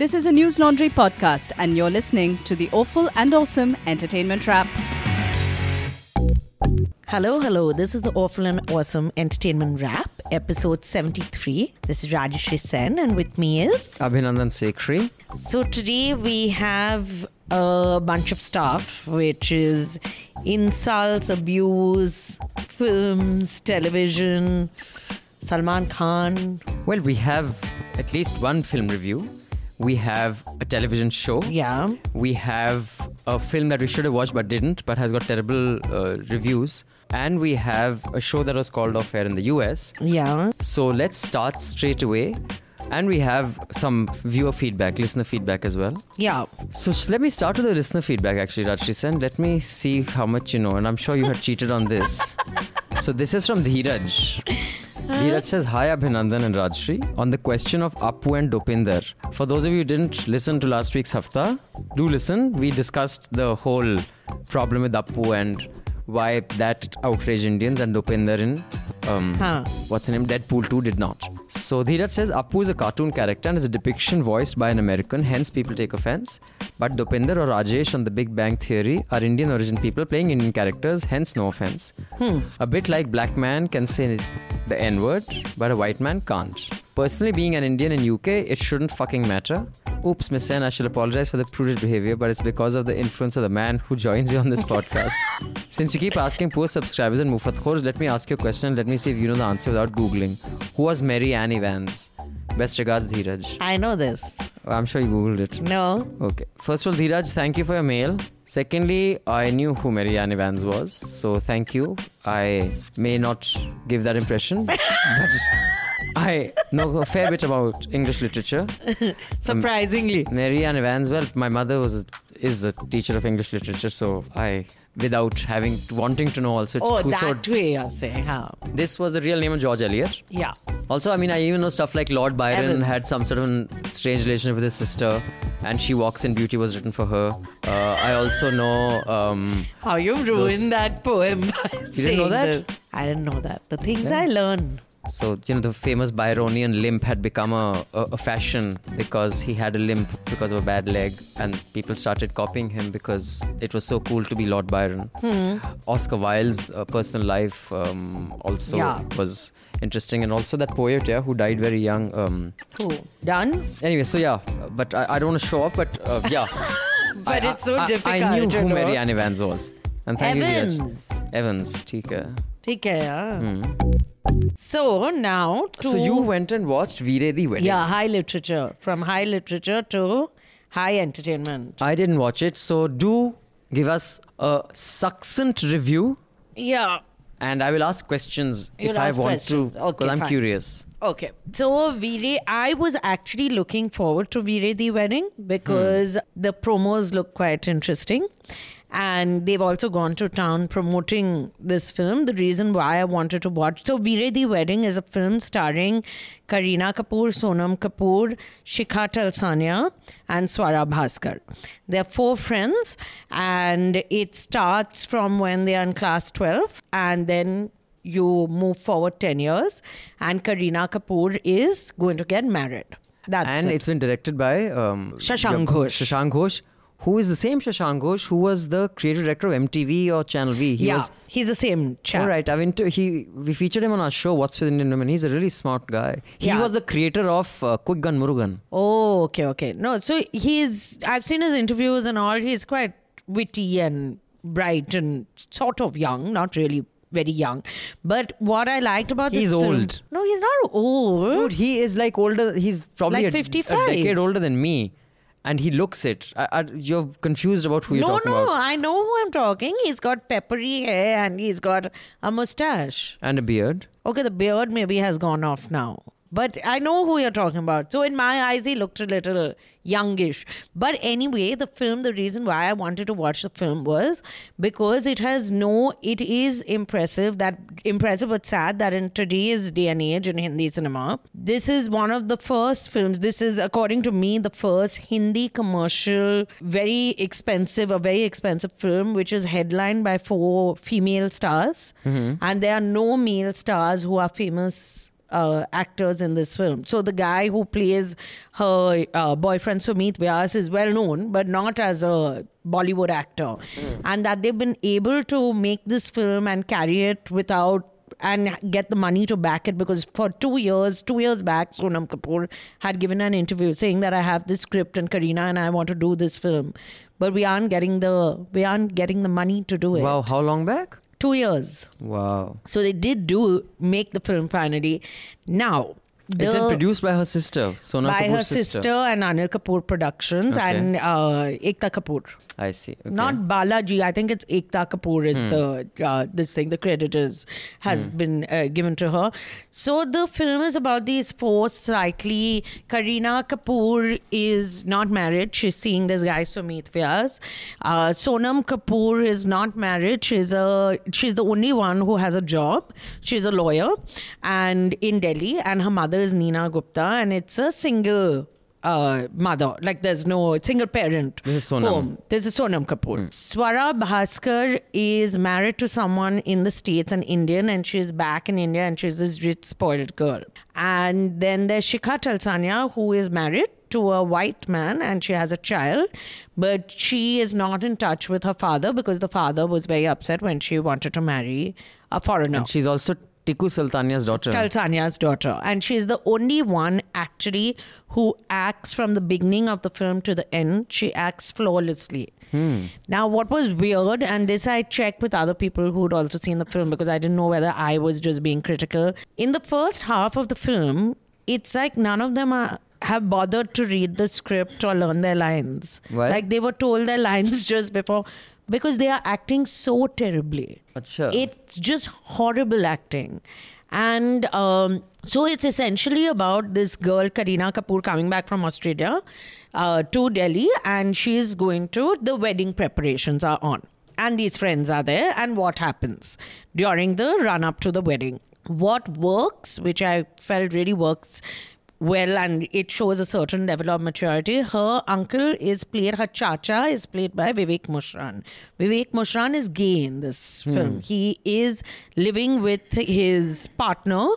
This is a Newslaundry podcast, and you're listening to the Awful and Awesome Entertainment Wrap. Hello, hello. This is the Awful and Awesome Entertainment Wrap, episode 73. This is Rajeshri Sen, and with me is. Abhinandan Sekhri. So, today we have a bunch of stuff, which is insults, abuse, films, television, Salman Khan. Well, we have at least one film review. We have a television show. Yeah. We have a film that we should have watched but didn't, but has got terrible uh, reviews. And we have a show that was called off air in the US. Yeah. So let's start straight away. And we have some viewer feedback, listener feedback as well. Yeah. So sh- let me start with the listener feedback actually, Rajshri Sen. Let me see how much you know. And I'm sure you had cheated on this. So this is from Dheeraj. Dheeraj says, Hi Abhinandan and Rajshri. On the question of Appu and Dopinder. For those of you who didn't listen to last week's Hafta, do listen. We discussed the whole problem with Appu and why that outraged Indians and Dopinder in um, Huh. what's the name? Deadpool 2 did not. So Dheeraj says Appu is a cartoon character and is a depiction voiced by an American, hence people take offense. But Dopinder or Rajesh on The Big Bang Theory are Indian origin people playing Indian characters, hence no offense. A bit like black man can say the N word, but a white man can't. Personally, being an Indian in UK, it shouldn't fucking matter. Oops, Miss Sen, I should apologize for the prudish behavior, but it's because of the influence of the man who joins you on this podcast. Since you keep asking poor subscribers and Mufat Khors, let me ask you a question and let me see if you know the answer without Googling. Who was Mary Ann Evans? Best regards, Dheeraj. I know this. I'm sure you Googled it. No. Okay. First of all, Dheeraj, thank you for your mail. Secondly, I knew who Mary Ann Evans was, so thank you. I may not give that impression, but I know a fair bit about English literature. Surprisingly. Mary Ann Evans, well, my mother was a, is a teacher of English literature, so I, without having wanting to know, also, it's oh, that way you're saying. How? this was the real name of George Eliot. Yeah. Also, I mean, I even know stuff like Lord Byron Evans. had some sort of strange relationship with his sister, and She Walks in Beauty was written for her. Uh, I also know. Um, How you ruined Those- that poem by saying know that? this. I didn't know that. The things I learn. so, you know, the famous Byronian limp had become a, a, a fashion because he had a limp because of a bad leg, and people started copying him because it was so cool to be Lord Byron. Hmm. Oscar Wilde's uh, personal life um, also Yeah. was interesting, and also that poet, yeah, who died very young. Um, Cool. Done? Anyway, so yeah, but I, I don't want to show off, but uh, yeah. But I- it's so I, difficult I knew to who know. Mary Ann Evans was. And thank you, Dheeraj. Evans. Evans, ठीक है. ठीक है यार so now so you went and watched Veere Di wedding या high literature from high literature to high entertainment I didn't watch it so do give us a succinct review या and I will ask questions You'll if ask I want questions. to. Okay, I'm fine. curious. Okay. So Veere, I was actually looking forward to Veere the wedding because hmm. the promos look quite interesting. And they've also gone to town promoting this film. The reason why I wanted to watch. So, Veere the Wedding is a film starring Kareena Kapoor, Sonam Kapoor, Shikha Talsania, and Swara Bhaskar. They're four friends, and it starts from when they are in class 12, and then you move forward 10 years and Kareena Kapoor is going to get married. That's And it. it's been directed by um, Shashank Ghosh. Shashank Ghosh, who is the same Shashank Ghosh who was the creative director of MTV or Channel V. He yeah, was he's the same chap. All right, I've inter- he we featured him on our show. What's with Indian Women? He's a really smart guy. He Yeah. was the creator of uh, Quick Gun Murugan. Oh, okay, okay. No, so he's, I've seen his interviews and all. He's quite witty and bright and sort of young, not really very young. But what I liked about He's this film- old. No, he's not old. Dude, he is like older. He's probably Like a, 55. a decade older than me, and he looks it. I, I, you're confused about who you're no, talking no, about. No, no, I know who I'm talking. He's got peppery hair and he's got a mustache. And a beard. Okay, the beard maybe has gone off now. But I know who you're talking about. So in my eyes, he looked a little youngish. But anyway, the film, the reason why I wanted to watch the film was because it has no, it is impressive that impressive but sad that in today's day and age in Hindi cinema, this is one of the first films. This is, according to me, the first Hindi commercial, very expensive, a very expensive film, which is headlined by four female stars, mm-hmm. and there are no male stars who are famous uh, actors in this film. So the guy who plays her uh, boyfriend Sumit Vyas is well known, but not as a Bollywood actor, and that they've been able to make this film and carry it without and get the money to back it because for two years, two years back, Sonam Kapoor had given an interview saying that I have this script and Kareena and I want to do this film, but we aren't getting the we aren't getting the money to do it. Wow, how long back? Two years. Wow. So they did do make the film finally. Now. it's the- been produced by her sister, Sona by Kapoor's her sister. and Anil Kapoor Productions Okay. and uh, Ekta Kapoor. I see. Okay. Hmm. Not Balaji. I think it's Ekta Kapoor is the uh, this thing. The credit is has been uh, given to her. So the film is about these four slightly. Kareena Kapoor is not married. She's seeing this guy Sumit Vyas. Uh, Sonam Kapoor is not married. She's a she's the only one who has a job. She's a lawyer, and in Delhi, and her mother is Neena Gupta, and it's a single uh, mother. Like there's no single parent This is Sonam. home. This is Sonam Kapoor. Swara Bhaskar is married to someone in the States, an Indian, and she's back in India and she's this rich, spoiled girl. And then there's Shikha Talsania, who is married to a white man and she has a child, but she is not in touch with her father because the father was very upset when she wanted to marry a foreigner. And she's also Tiku Talsania's daughter. Talsania's daughter. And she's the only one actually who acts from the beginning of the film to the end. She acts flawlessly. Now, what was weird, and this I checked with other people who'd also seen the film because I didn't know whether I was just being critical. In the first half of the film, it's like none of them are. Have bothered to read the script or learn their lines. Why? Like they were told their lines just before because they are acting so terribly. Acha. It's just horrible acting. And um, so it's essentially about this girl, Kareena Kapoor, coming back from Australia uh, to Delhi, and she's going to the wedding preparations are on. And these friends are there, and what happens during the run up to the wedding? What works, which I felt really works well and it shows a certain level of maturity. Her uncle is played, her chacha is played by Vivek Mushran. Vivek Mushran is gay in this film. He is living with his partner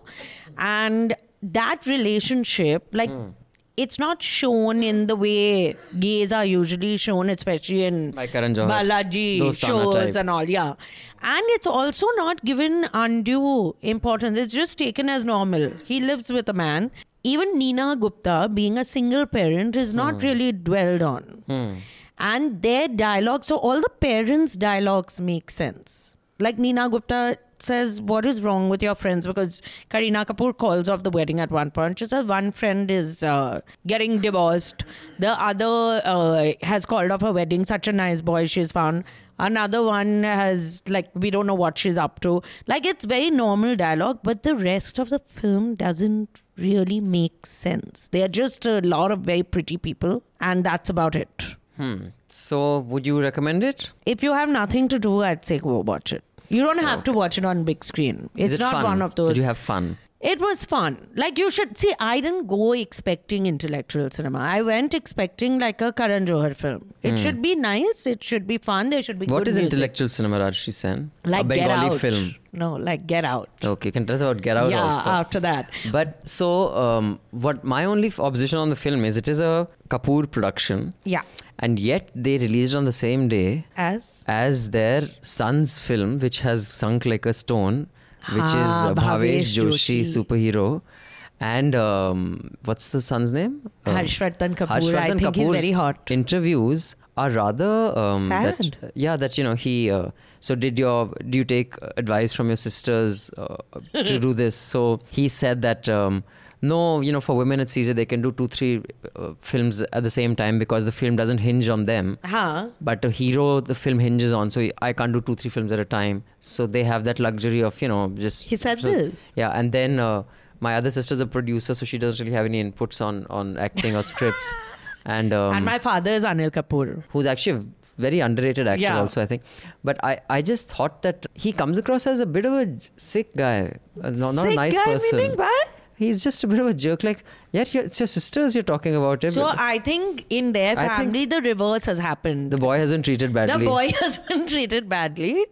and that relationship, like, hmm. it's not shown in the way gays are usually shown, especially in Johar. Balaji shows type. and all, yeah. And it's also not given undue importance. It's just taken as normal. He lives with a man. Even Neena Gupta, being a single parent, is not hmm. really dwelled on. Hmm. And their dialogue, so all the parents' dialogues make sense. Like Neena Gupta says, What is wrong with your friends? Because Kareena Kapoor calls off the wedding at one point. She says, One friend is uh, getting divorced, the other uh, has called off her wedding. Such a nice boy she's found. Another one has, like, we don't know what she's up to. Like, it's very normal dialogue, but the rest of the film doesn't really make sense. They're just a lot of very pretty people, and that's about it. Hmm. So, would you recommend it? If you have nothing to do, I'd say go watch it. You don't have to watch it on big screen. It's it not fun? one of those. Did you have fun? It was fun. Like you should see. I didn't go expecting intellectual cinema. I went expecting like a Karan Johar film. It should be nice. It should be fun. There should be. What is music. intellectual cinema, Rajshri Sen? Like a Bengali Get Out. film. No, like Get Out. Okay, can tell us about Get Out yeah. also. After that, But so, um, what my only f- observation on the film is it is a Kapoor production, yeah. And yet they released on the same day As as their son's film, which has sunk like a stone, which is Ah, uh, Bhavesh Bhavesh Joshi, Joshi. superhero. And um, what's the son's name? Um, Harshvardhan Kapoor. I Harshvardhan think he's very hot. Interviews are rather um, Sad. That, yeah, that you know he. Uh, so did your do you take advice from your sisters uh, to do this? So he said that. Um, no, you know, for women it's easier. They can do two, three uh, films at the same time because the film doesn't hinge on them. Huh. But a hero, the film hinges on, so I can't do two, three films at a time. So they have that luxury of, you know, just. He said so- this? Yeah, and then uh, my other sister's a producer, so she doesn't really have any inputs on on acting or scripts. And um, and my father is Anil Kapoor. who's actually a very underrated actor Yeah. also, I think. But I, I just thought that he comes across as a bit of a sick guy, uh, no, not a Sick nice guy person. meaning what? He's just a bit of a jerk. Like, yeah, it's your sisters you're talking about. him. So I think in their family the reverse has happened. the boy has been treated badly. The boy has been treated badly.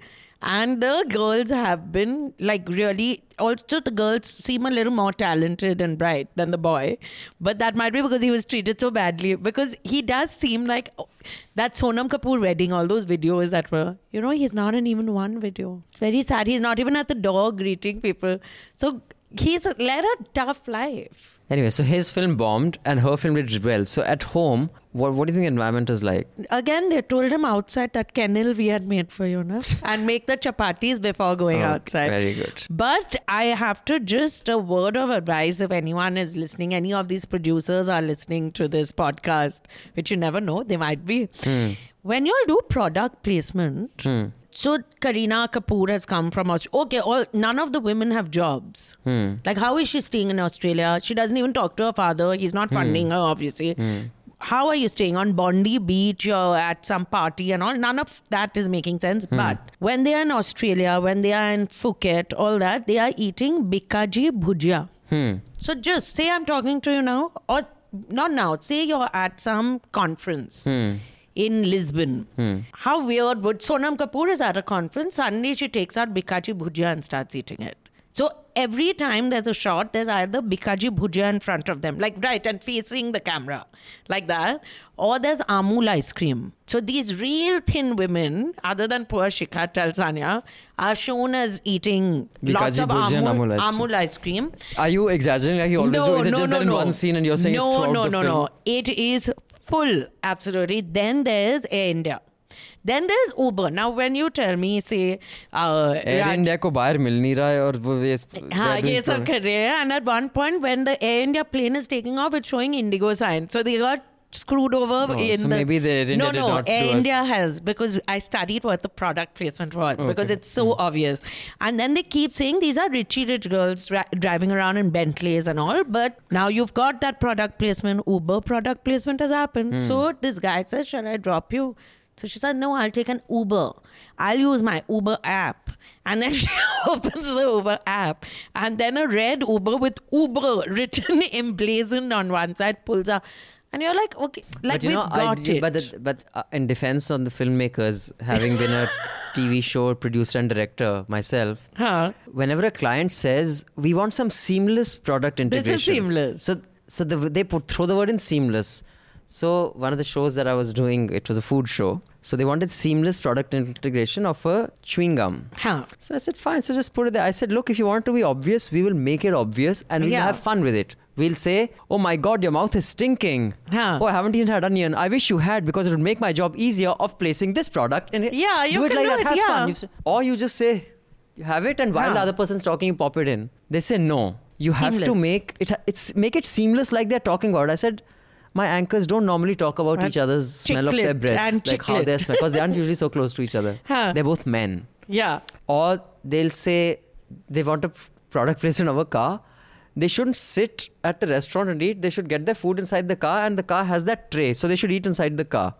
And the girls have been like really, also the girls seem a little more talented and bright than the boy. But that might be because he was treated so badly. Because he does seem like oh, that Sonam Kapoor wedding, all those videos that were, you know, he's not in even one video. It's very sad. He's not even at the door greeting people. So he's led a tough life. Anyway, so his film bombed and her film did well. So at home, what, what do you think the environment is like? Again, they told him outside that kennel we had made for you, no? and make the chapatis before going Okay, outside. Very good. But I have to just a word of advice if anyone is listening, any of these producers are listening to this podcast, which you never know, they might be. Hmm. When you all do product placement, hmm. So Kareena Kapoor has come from Australia. Okay, all none of the women have jobs. Hmm. Like, how is she staying in Australia? She doesn't even talk to her father. He's not hmm. funding her, obviously. Hmm. How are you staying on Bondi Beach or at some party and all? None of that is making sense. But when they are in Australia, when they are in Phuket, all that, they are eating bikaji bhujia. So just say I'm talking to you now, or not now. Say you're at some conference in Lisbon. Hmm. How weird would Sonam Kapoor is at a conference? Suddenly she takes out bikaji bhujia and starts eating it. So every time there's a shot, there's either bikaji bhujia in front of them, like right and facing the camera, like that, or there's amul ice cream. So these real thin women, other than poor Shikha Talsania, are shown as eating lots of amul, amul ice cream. amul ice cream. Are you exaggerating like you always do? Is it just that in one scene and you're saying no, no, no, film? no. It is full, absolutely. Then there's Air India. Then there's Uber. Now, when you tell me, say, uh, air Raj- India को बाहर मिल नहीं रहा है और वो ये हाँ they're doing ये सब pro- कर रहे हैं and at one point when the Air India plane is taking off it's showing Indigo sign so they got screwed over in so the maybe the Air India no no Air India has because I studied what the product placement was because it's so obvious and then they keep saying these are richy rich girls dri- driving around in Bentleys and all but now you've got that product placement Uber product placement has happened Hmm. so this guy says shall I drop you so she said, No, I'll take an Uber. I'll use my Uber app. And then she opens the Uber app. And then a red Uber with Uber written emblazoned on one side pulls up. And you're like, okay, like but we've know, got I, it. but the, but uh, in defense on the filmmakers, having been a TV show producer and director myself, huh? whenever a client says we want some seamless product integration This is seamless. So so the, they put throw the word in seamless. So one of the shows that I was doing, it was a food show. So they wanted seamless product integration of a chewing gum. Huh. So I said, fine. So just put it there. I said, look, if you want to be obvious, we will make it obvious and we'll Yeah. have fun with it. We'll say, oh my God, your mouth is stinking. Huh. Oh, I haven't even had onion. I wish you had because it would make my job easier of placing this product in it. Yeah, you do it can like do that. it, Have yeah. fun. You say- or you just say, you have it, and while Huh. the other person's talking, you pop it in. They say no. You have to make it. It's make it seamless, like they're talking about. I said. My anchors don't normally talk about Right. each other's smell of their Chiclet breaths, and like how they smell, because they aren't usually so close to each other. Huh. They're both men Yeah. or they'll say they want a product placement of a car they shouldn't sit at the restaurant and eat. They should get their food inside the car and the car has that tray. So they should eat inside the car.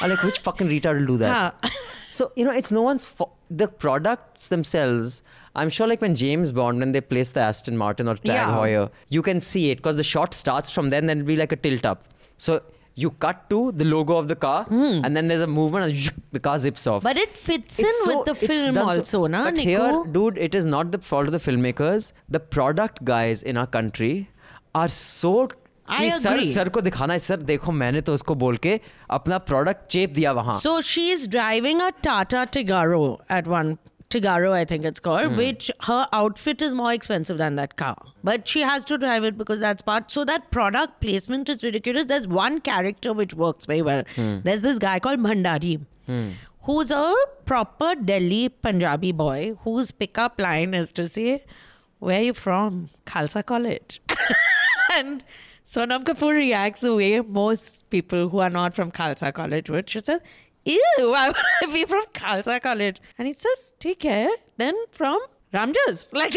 I'm like which fucking retard will do that? Huh. so you know it's no one's fault the products themselves i'm sure like when james bond when they place the aston martin or tag Yeah. heuer you can see it because the shot starts from then then it'll be like a tilt up. So you cut to the logo of the car and then there's a movement and the car zips off But it fits in it's with so- the it's film done so- also, na, But Nico? here, dude, it is not the fault of the filmmakers. The product guys in our country are so I कि sir agree. Sir को दिखाना है sir देखो मैंने तो उसको बोल के अपना प्रोडक्ट चेप दिया वहां So she's driving a Tata Tigaro at one Tigaro, I think it's called, hmm. which her outfit is more expensive than that car. But she has to drive it because that's part. So that product placement is ridiculous. There's one character which works very well. Hmm. There's this guy called Bhandari. Hmm. Who's a proper Delhi Punjabi boy whose pickup line is to say, Where are you from? Khalsa College. and Sonam Kapoor reacts the way most people who are not from Khalsa College would. She says, Ew, why would I be from Khalsa College? And he says, Take care. Then from Ramjas. Like,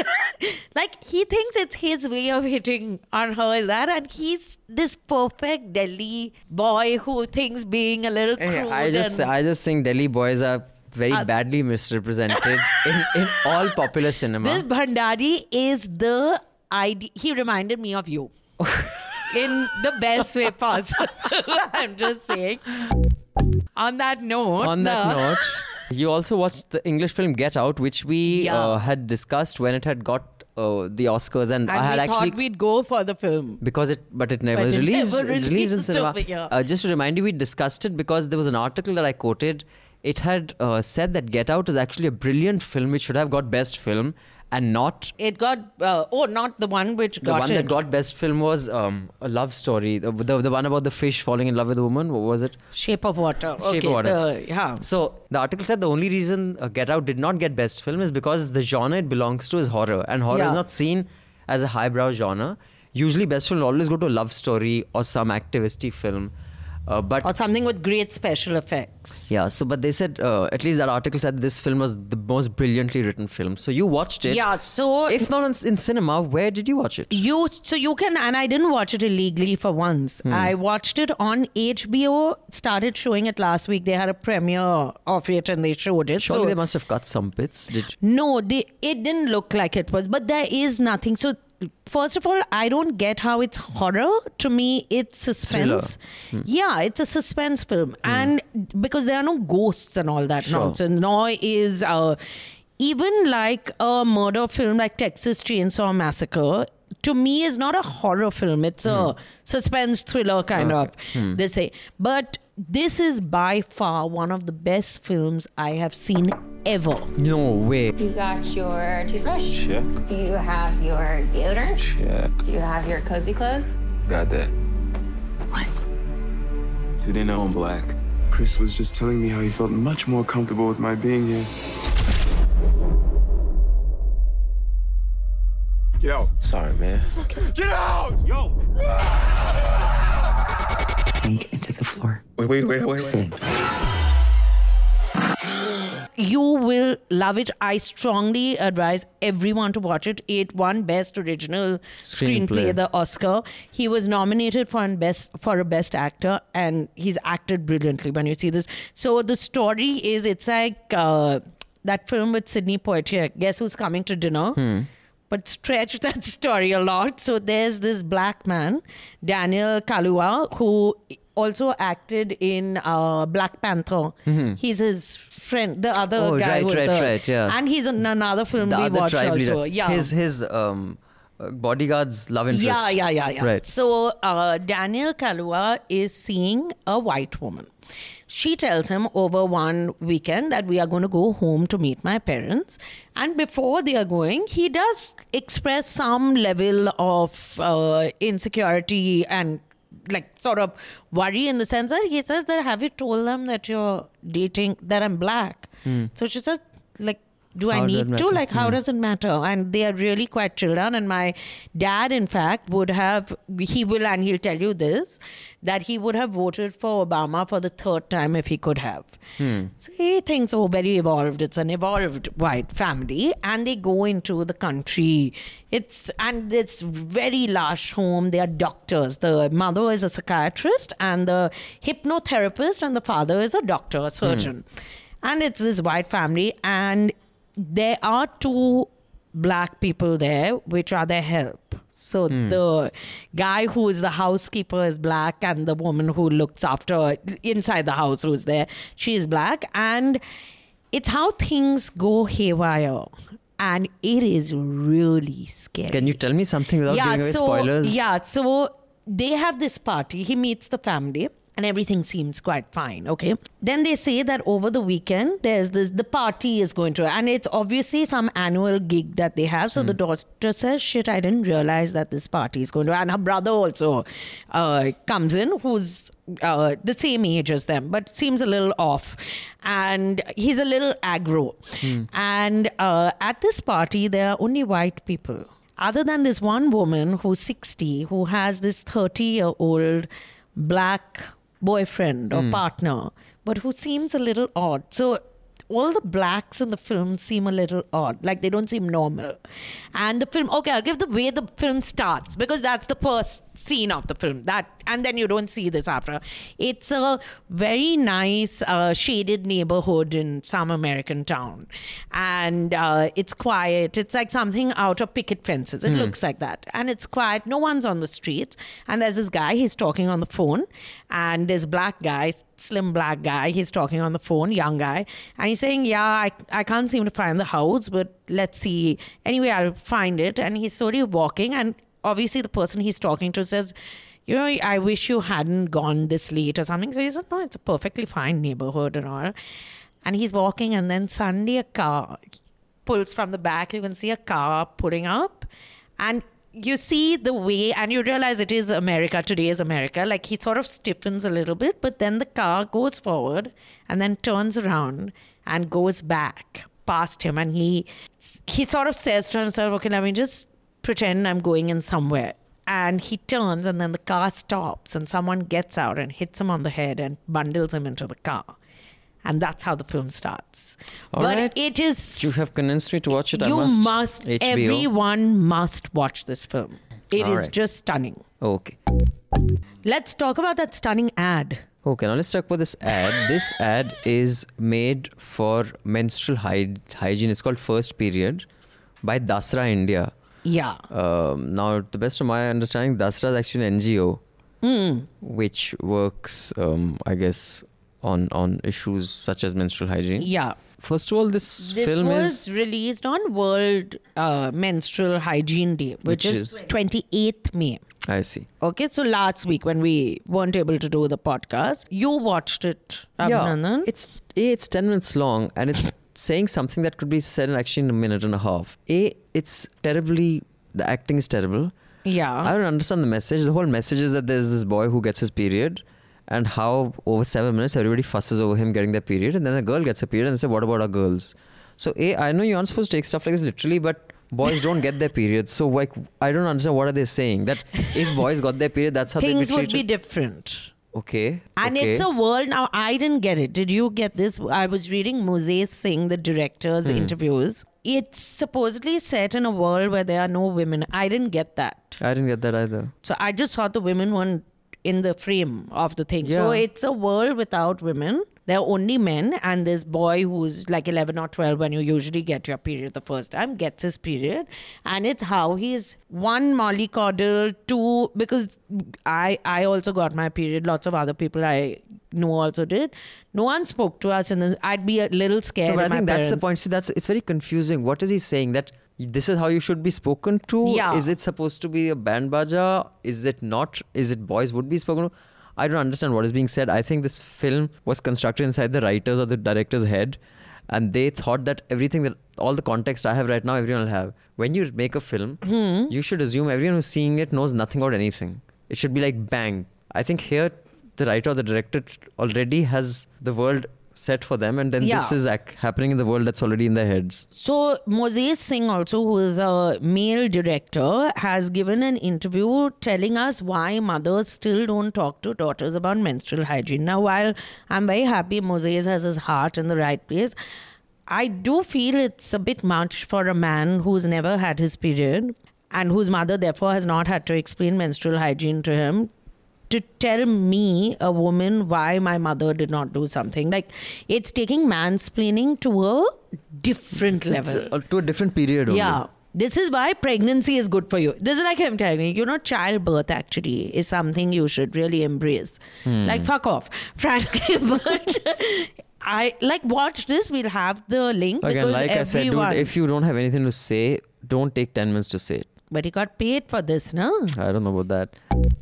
like he thinks it's his way of hitting on her is that, and he's this perfect Delhi boy who thinks being a little crude. I just I just think Delhi boys are very Uh, badly misrepresented in, in all popular cinema. This Bhandari is the ID. He reminded me of you in the best way possible. I'm just saying. On that note, On that note, You also watched the English film Get Out, which we Yeah. uh, had discussed when it had got uh, the Oscars, and, I had we actually thought we'd go for the film. because it but it never But was it released, never it released in released cinema over here. uh, just to remind you we discussed it because there was an article that i quoted it had uh, said that get out is actually a brilliant film which should have got best film and not It got uh, oh, not the one which the got one it. that got best film was um, a love story the, the, the one about the fish falling in love with a woman what was it Shape of Water. Shape okay, of Water. the- yeah. so the article said the only reason uh, Get Out did not get Best Film is because the genre it belongs to is horror, and horror is not seen as a highbrow genre. Usually, Best Film will always go to a love story or some activisty film. Uh, but Or something with great special effects. yeah, so but they said uh, at least that article said this film was the most brilliantly written film. So you watched it. Yeah, so If not in, in cinema, where did you watch it? You so you can and I didn't watch it illegally for once. Hmm. I watched it on HBO. Started showing it last week. They had a premiere of it and they showed it. Surely so they must have cut some bits. Did no, they it didn't look like it was, but there is nothing. So first of all, I don't get how it's horror. To me, it's suspense. Hmm. Yeah, it's a suspense film, and because there are no ghosts and all that Sure. nonsense, nor is uh, even like a murder film like Texas Chainsaw Massacre. To me, is not a horror film. It's a suspense thriller kind of. They say, but this is by far one of the best films I have seen ever. no way. You got your toothbrush? Check, Do you have your deodorant? check. Do you have your cozy clothes? Got that. What? Do they know I'm black? Chris was just telling me how he felt much more comfortable with my being here. Get out! Sorry, man. Get out! Yo! Sink into the floor. Wait, wait, wait, wait, wait. Sink. you will love it. I strongly advise everyone to watch it. It won Best Original Screenplay, Screenplay. the Oscar. He was nominated for an best for a Best Actor, and he's acted brilliantly. When you see this, so the story is it's like uh, that film with Sidney Poitier. Guess who's coming to dinner? But stretch that story a lot. So there's this black man, Daniel Kaluuya, who also acted in uh, Black Panther. He's his friend, the other Oh, guy right, was right, the, right, yeah. and he's in another film The we watched also. leader. Yeah, His his um, uh, bodyguard's love interest. yeah, yeah, yeah, yeah. Right. So uh, Daniel Kaluuya is seeing a white woman. She tells him over one weekend that we are going to go home to meet my parents. And before they are going, he does express some level of uh, insecurity and like sort of worry in the sense that he says that have you told them that you're dating that I'm black? So she says like do I. How does need to? Like, how does it matter? And they are really quite chilled down. And my dad, in fact, would have, he will, and he'll tell you this, that he would have voted for Obama for the third time if he could have. Hmm. So he thinks, oh, very evolved. It's an evolved white family. And they go into the country. It's, and this very large home. They are doctors. The mother is a psychiatrist, and the hypnotherapist, and the father is a doctor, a surgeon. And it's this white family, and there are two black people there, which are their help. So hmm. the guy who is the housekeeper is black, and the woman who looks after inside the house who's there, she is black, and it's how things go haywire, and it is really scary Can you tell me something without giving away so, spoilers? Yeah, so they have this party. He meets the family. And everything seems quite fine, okay? Then they say that over the weekend, there's this, the party is going to, and it's obviously some annual gig that they have. So Hmm. the daughter says, shit, I didn't realize that this party is going to, and her brother also uh, comes in, who's uh, the same age as them, but seems a little off. And he's a little aggro. Hmm. And uh, at this party, there are only white people other than this one woman who's 60 who has this 30 year old black boyfriend or hmm. partner but who seems a little odd. So all the blacks in the film seem a little odd. Like they don't seem normal. And the film okay i'll give the way the film starts because that's the first scene of the film. That and then you don't see this after. It's a very nice uh, shaded neighborhood in some american town. And uh, it's quiet. It's like something out of picket fences. It looks like that. And it's quiet. No one's on the streets. And there's this guy he's talking on the phone. And this black guy slim black guy. He's talking on the phone, young guy, and he's saying, "Yeah, I, I can't seem to find the house, but let's see. Anyway, I'll find it." And he's slowly walking, and obviously the person he's talking to says, "You know, I wish you hadn't gone this late or something." So he said, "No, it's a perfectly fine neighborhood and all." And he's walking, and then suddenly a car pulls from the back. You can see a car pulling up, and you see the way, and you realize it is America. Today is America. Like he sort of stiffens a little bit, but then the car goes forward and then turns around and goes back past him, and he he sort of says to himself, "Okay, let me just pretend I'm going in somewhere." And he turns, and then the car stops, and someone gets out and hits him on the head and bundles him into the car. And that's how the film starts. All but right. it is You have convinced me to watch it. I you must. must, HBO. everyone must watch this film. It is All right. just stunning. Okay. Let's talk about that stunning ad. Okay, now let's talk about this ad. This ad is made for menstrual hy- hygiene. It's called First Period by Dasra India. Yeah. Um, now, to the best of my understanding, Dasra is actually an NGO Hmm. which works, um, I guess, on on issues such as menstrual hygiene. Yeah. First of all, this, This film was is released on World uh, Menstrual Hygiene Day, which, Which is, is- 28th May. I see. Okay, so last week when we weren't able to do the podcast, you watched it, Abhinandan. it's a it's ten minutes long and it's saying something that could be said in actually in a minute and a half. A it's terribly the acting is terrible. yeah. I don't understand the message. The whole message is that there's this boy who gets his period, and how over seven minutes everybody fusses over him getting their period, and then the girl gets a period, and they say, "What about our girls?" So, a I know you aren't supposed to take stuff like this literally, but boys don't get their periods. So, like, I don't understand what are they saying that if boys got their period, that's how Things they be would be different. okay, And okay. it's a world now. I didn't get it. Did you get this? I was reading Mozez Singh, the director's Hmm. interviews. It's supposedly set in a world where there are no women. I didn't get that. I didn't get that either. So I just thought the women weren't in the frame of the thing. So it's a world without women. There are only men, and this boy who's like 11 or 12 when you usually get your period the first time gets his period. And it's how he's one mollycoddle, two, because I, I also got my period. Lots of other people I know also did. No one spoke to us, and I'd be a little scared. No, but I think that's the point. See, that's it's very confusing. What is he saying? That this is how you should be spoken to? Yeah. Is it supposed to be a band baja? Is it not? Is it boys would be spoken to? I don't understand what is being said. I think this film was constructed inside the writer's or the director's head, and they thought that everything that all the context I have right now, everyone will have. When you make a film, Hmm. you should assume everyone who's seeing it knows nothing about anything. It should be like bang. I think here the writer or the director already has the world set for them, and then this is ac- happening in the world that's already in their heads. So Mozez Singh, also who is a male director, has given an interview telling us why mothers still don't talk to daughters about menstrual hygiene. Now, while I'm very happy Mozez has his heart in the right place, I do feel it's a bit much for a man who's never had his period and whose mother therefore has not had to explain menstrual hygiene to him to tell me, a woman, why my mother did not do something. Like, it's taking mansplaining to a different It's, level. uh, to a different period only. yeah. This is why pregnancy is good for you. This is like I'm telling you, you know, childbirth actually is something you should really embrace. Hmm. Like, fuck off, frankly. But I like watch this. We'll have the link Again, because like I said, dude, if you don't have anything to say, don't take 10 minutes to say it. but he got paid for this, no? I don't know about that.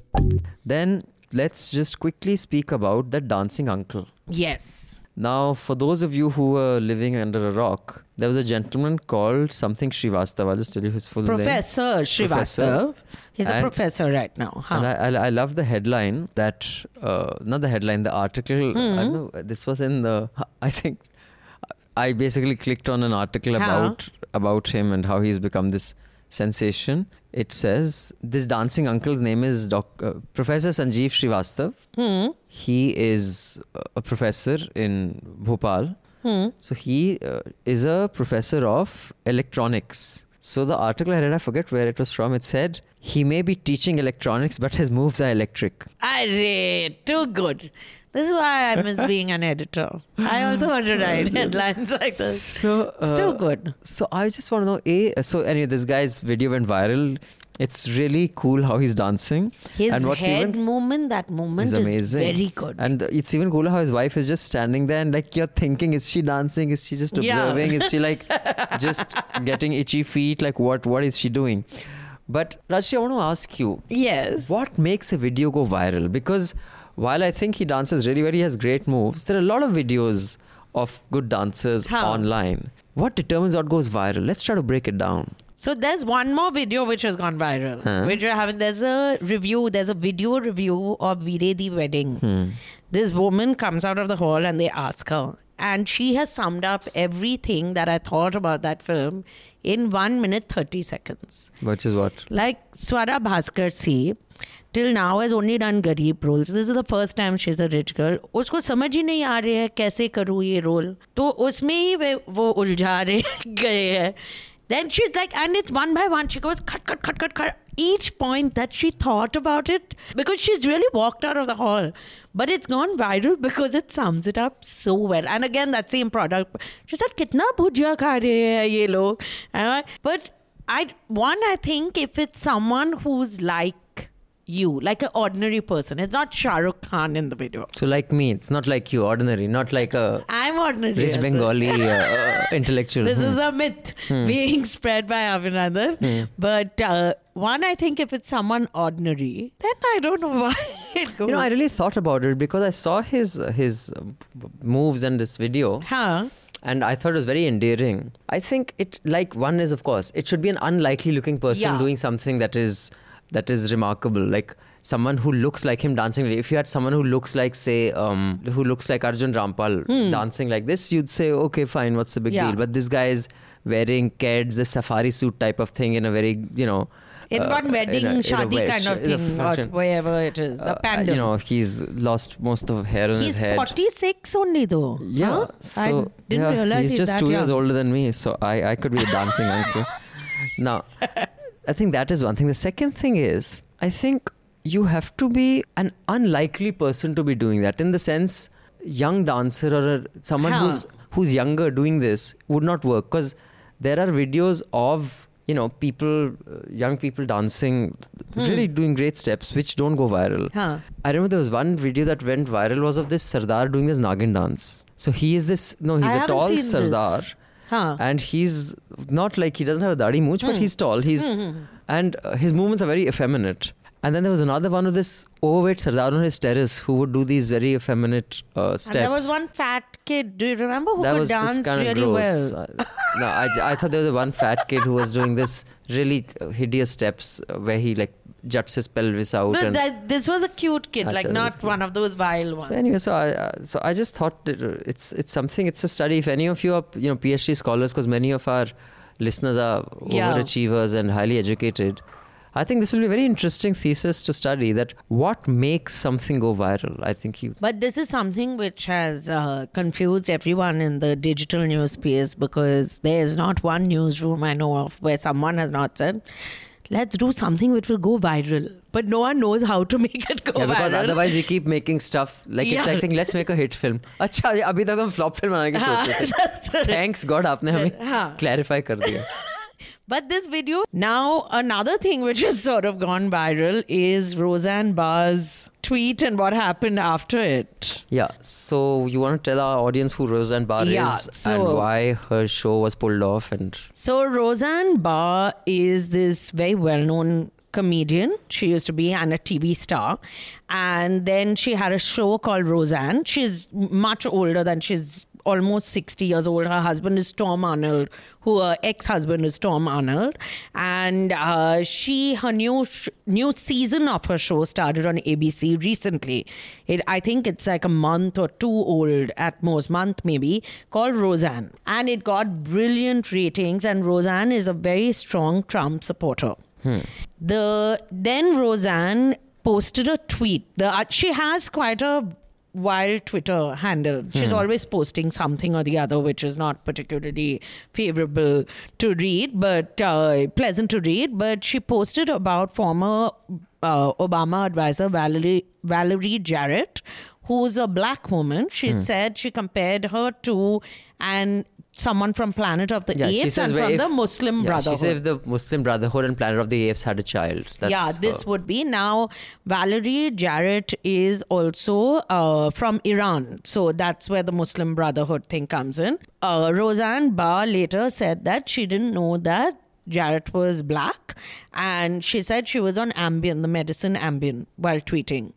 Then let's just quickly speak about the dancing uncle. Yes. Now, for those of you who were living under a rock, there was a gentleman called something Srivastava. I'll just tell you his full name. Professor Srivastav. Professor. He's a professor right now. Huh? And I, I, I love the headline that, uh, not the headline, the article. I don't know, this was in the, I think, I basically clicked on an article Huh. about about him and how he's become this sensation. It says this dancing uncle's name is Doc, uh, Professor Sanjeev Srivastav. Hmm. He is a professor in Bhopal. So he uh, is a professor of electronics. So the article I read, I forget where it was from. It said he may be teaching electronics, but his moves are electric. Array, too good. This is why I miss being an editor. I also want to write headlines like this. So Still uh, good. So I just want to know, a. So anyway, this guy's video went viral. It's really cool how he's dancing. His and what's head even movement, that movement is amazing. very good. And it's even cooler how his wife is just standing there and like you're thinking, is she dancing? Is she just Yeah. observing? Is she like just getting itchy feet? Like what? What is she doing? But Rajshri, I want to ask you, yes. what makes a video go viral? Because while I think he dances really well, he has great moves. There are a lot of videos of good dancers How? online. What determines what goes viral? Let's try to break it down. So there's one more video which has gone viral, Huh? which we're having. There's a review. There's a video review of the wedding. Hmm. This woman comes out of the hall and they ask her, and she has summed up everything that I thought about that film in one minute thirty seconds. Which is what? Like Swara Bhaskar see, till now has only done गरीब roles. This is the first time she's a rich girl. उसको समझ ही नहीं आ रही है कैसे करूँ ये role तो उसमें ही वे वो उलझा रहे गए हैं Then she's like, and it's one by one. She goes, cut, cut, cut, cut, cut. Each point that she thought about it, because she's really walked out of the hall. But it's gone viral because it sums it up so well. And again, that same product. She said, कितना भुजिया खा रहे हैं ये लोग? And I- But I one, I think if it's someone who's like you, like an ordinary person, it's not Shah Rukh Khan in the video. So like me, it's not like you, ordinary, not like a I'm ordinary. rich well. Bengali uh, uh, intellectual. This Hmm. is a myth being spread by Abhinandan. But uh, one, I think if it's someone ordinary, then I don't know why it goes. You know, I really thought about it because I saw his his uh, moves and this video, huh? and I thought it was very endearing. I think it like one is of course it should be an unlikely looking person Yeah. doing something that is that is remarkable, like someone who looks like him dancing. If you had someone who looks like say um, who looks like Arjun Rampal dancing like this, you'd say okay, fine, what's the big Hmm. Yeah. deal? But this guy is wearing keds, a safari suit type of thing in a very you know. In uh, one wedding, in a- in a shadi kind of thing, or wherever it is, a Uh, you know, he's lost most of hair on He's his head. He's 46 only though. Yeah, Huh? so I didn't yeah, realize he's he's, just two young. years older than me, so I, I could be a dancing uncle. Now, I think that is one thing. The second thing is, I think you have to be an unlikely person to be doing that. In the sense, young dancer or someone Huh. who's who's younger doing this would not work because there are videos of you know people, uh, young people dancing, really doing great steps, which don't go viral. Huh. I remember there was one video that went viral was of this Sardar doing this Nagin dance. So he is this no, he's I a tall seen this. Huh. And he's not like he doesn't have a dadi mooch, Hmm. but he's tall. He's and uh, his movements are very effeminate. And then there was another one of this overweight Sardar on his terrace who would do these very effeminate uh, steps. And there was one fat kid. Do you remember who that could was dance just kind of really gross. well? Uh, no, I, I thought there was one fat kid who was doing this really uh, hideous steps where he like juts his pelvis out. And, that, this was a cute kid, like not one of those vile ones. So anyway, so I uh, so I just thought uh, it's it's something. It's a study. If any of you are you know PhD scholars, because many of our listeners are Yeah. overachievers and highly educated, I think this will be a very interesting thesis to study. That what makes something go viral. I think you. But this is something which has uh, confused everyone in the digital news space because there is not one newsroom I know of where someone has not said, let's do something which will go viral. But no one knows how to make it go Yeah, because viral. otherwise you keep making stuff like Yeah. it's like saying let's make a hit film. अच्छा अभी तक हम flop film बनाने की सोच रहे थे. That's it. Thanks God आपने हमें हाँ. clarify कर दिया. but this video, now another thing which has sort of gone viral is Roseanne Barr's tweet and what happened after it. Yeah. So you want to tell our audience who Roseanne Barr Yeah, is so- and why her show was pulled off and So Roseanne Barr is this very well-known comedian. She used to be and a TV star, and then she had a show called Roseanne. She's much older than she's almost 60 years old. Her husband is Tom Arnold, who her ex-husband is Tom Arnold, and uh, she her new sh- new season of her show started on ABC recently. It I think it's like a month or two old at most, month maybe, called Roseanne, and it got brilliant ratings. And Roseanne is a very strong Trump supporter. The then Roseanne posted a tweet. The uh, she has quite a wild Twitter handle. She's always posting something or the other, which is not particularly favorable to read, but uh, pleasant to read. But she posted about former uh, Obama advisor Valerie Valerie Jarrett, who's a black woman. She Hmm. said she compared her to and someone from Planet of the Yeah, Apes and from if- the Muslim yeah, Brotherhood. She said if the Muslim Brotherhood and Planet of the Apes had a child. That's yeah, this her. would be now. Valerie Jarrett is also uh, from Iran, so that's where the Muslim Brotherhood thing comes in. Uh, Roseanne Barr later said that she didn't know that Jarrett was black, and she said she was on Ambien, the medicine Ambien, while tweeting.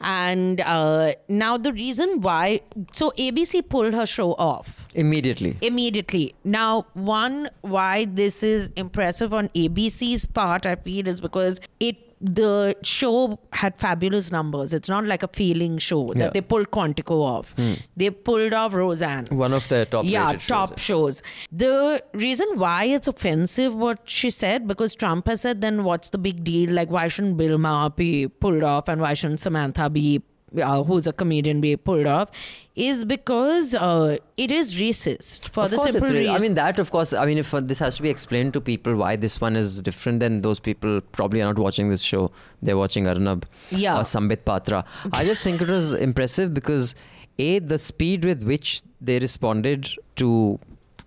And uh, now the reason why, so ABC pulled her show off immediately. immediately. Now, one why this is impressive on ABC's part, I feel, is because it the show had fabulous numbers. It's not like a feeling show that Yeah. they pulled Quantico off. Hmm. They pulled off Roseanne. One of the top shows. yeah, rated shows, top shows. The reason why it's offensive, what she said, because Trump has said, then what's the big deal? Like, why shouldn't Bill Maher be pulled off, and why shouldn't Samantha Bee, uh, who's a comedian, be pulled off? Is because uh, it is racist for of the simple it's re- I mean that. Of course, I mean if uh, this has to be explained to people why this one is different, then those people probably are not watching this show. They're watching Arnab Yeah. or Sambit Patra. I just think it was impressive because a the speed with which they responded to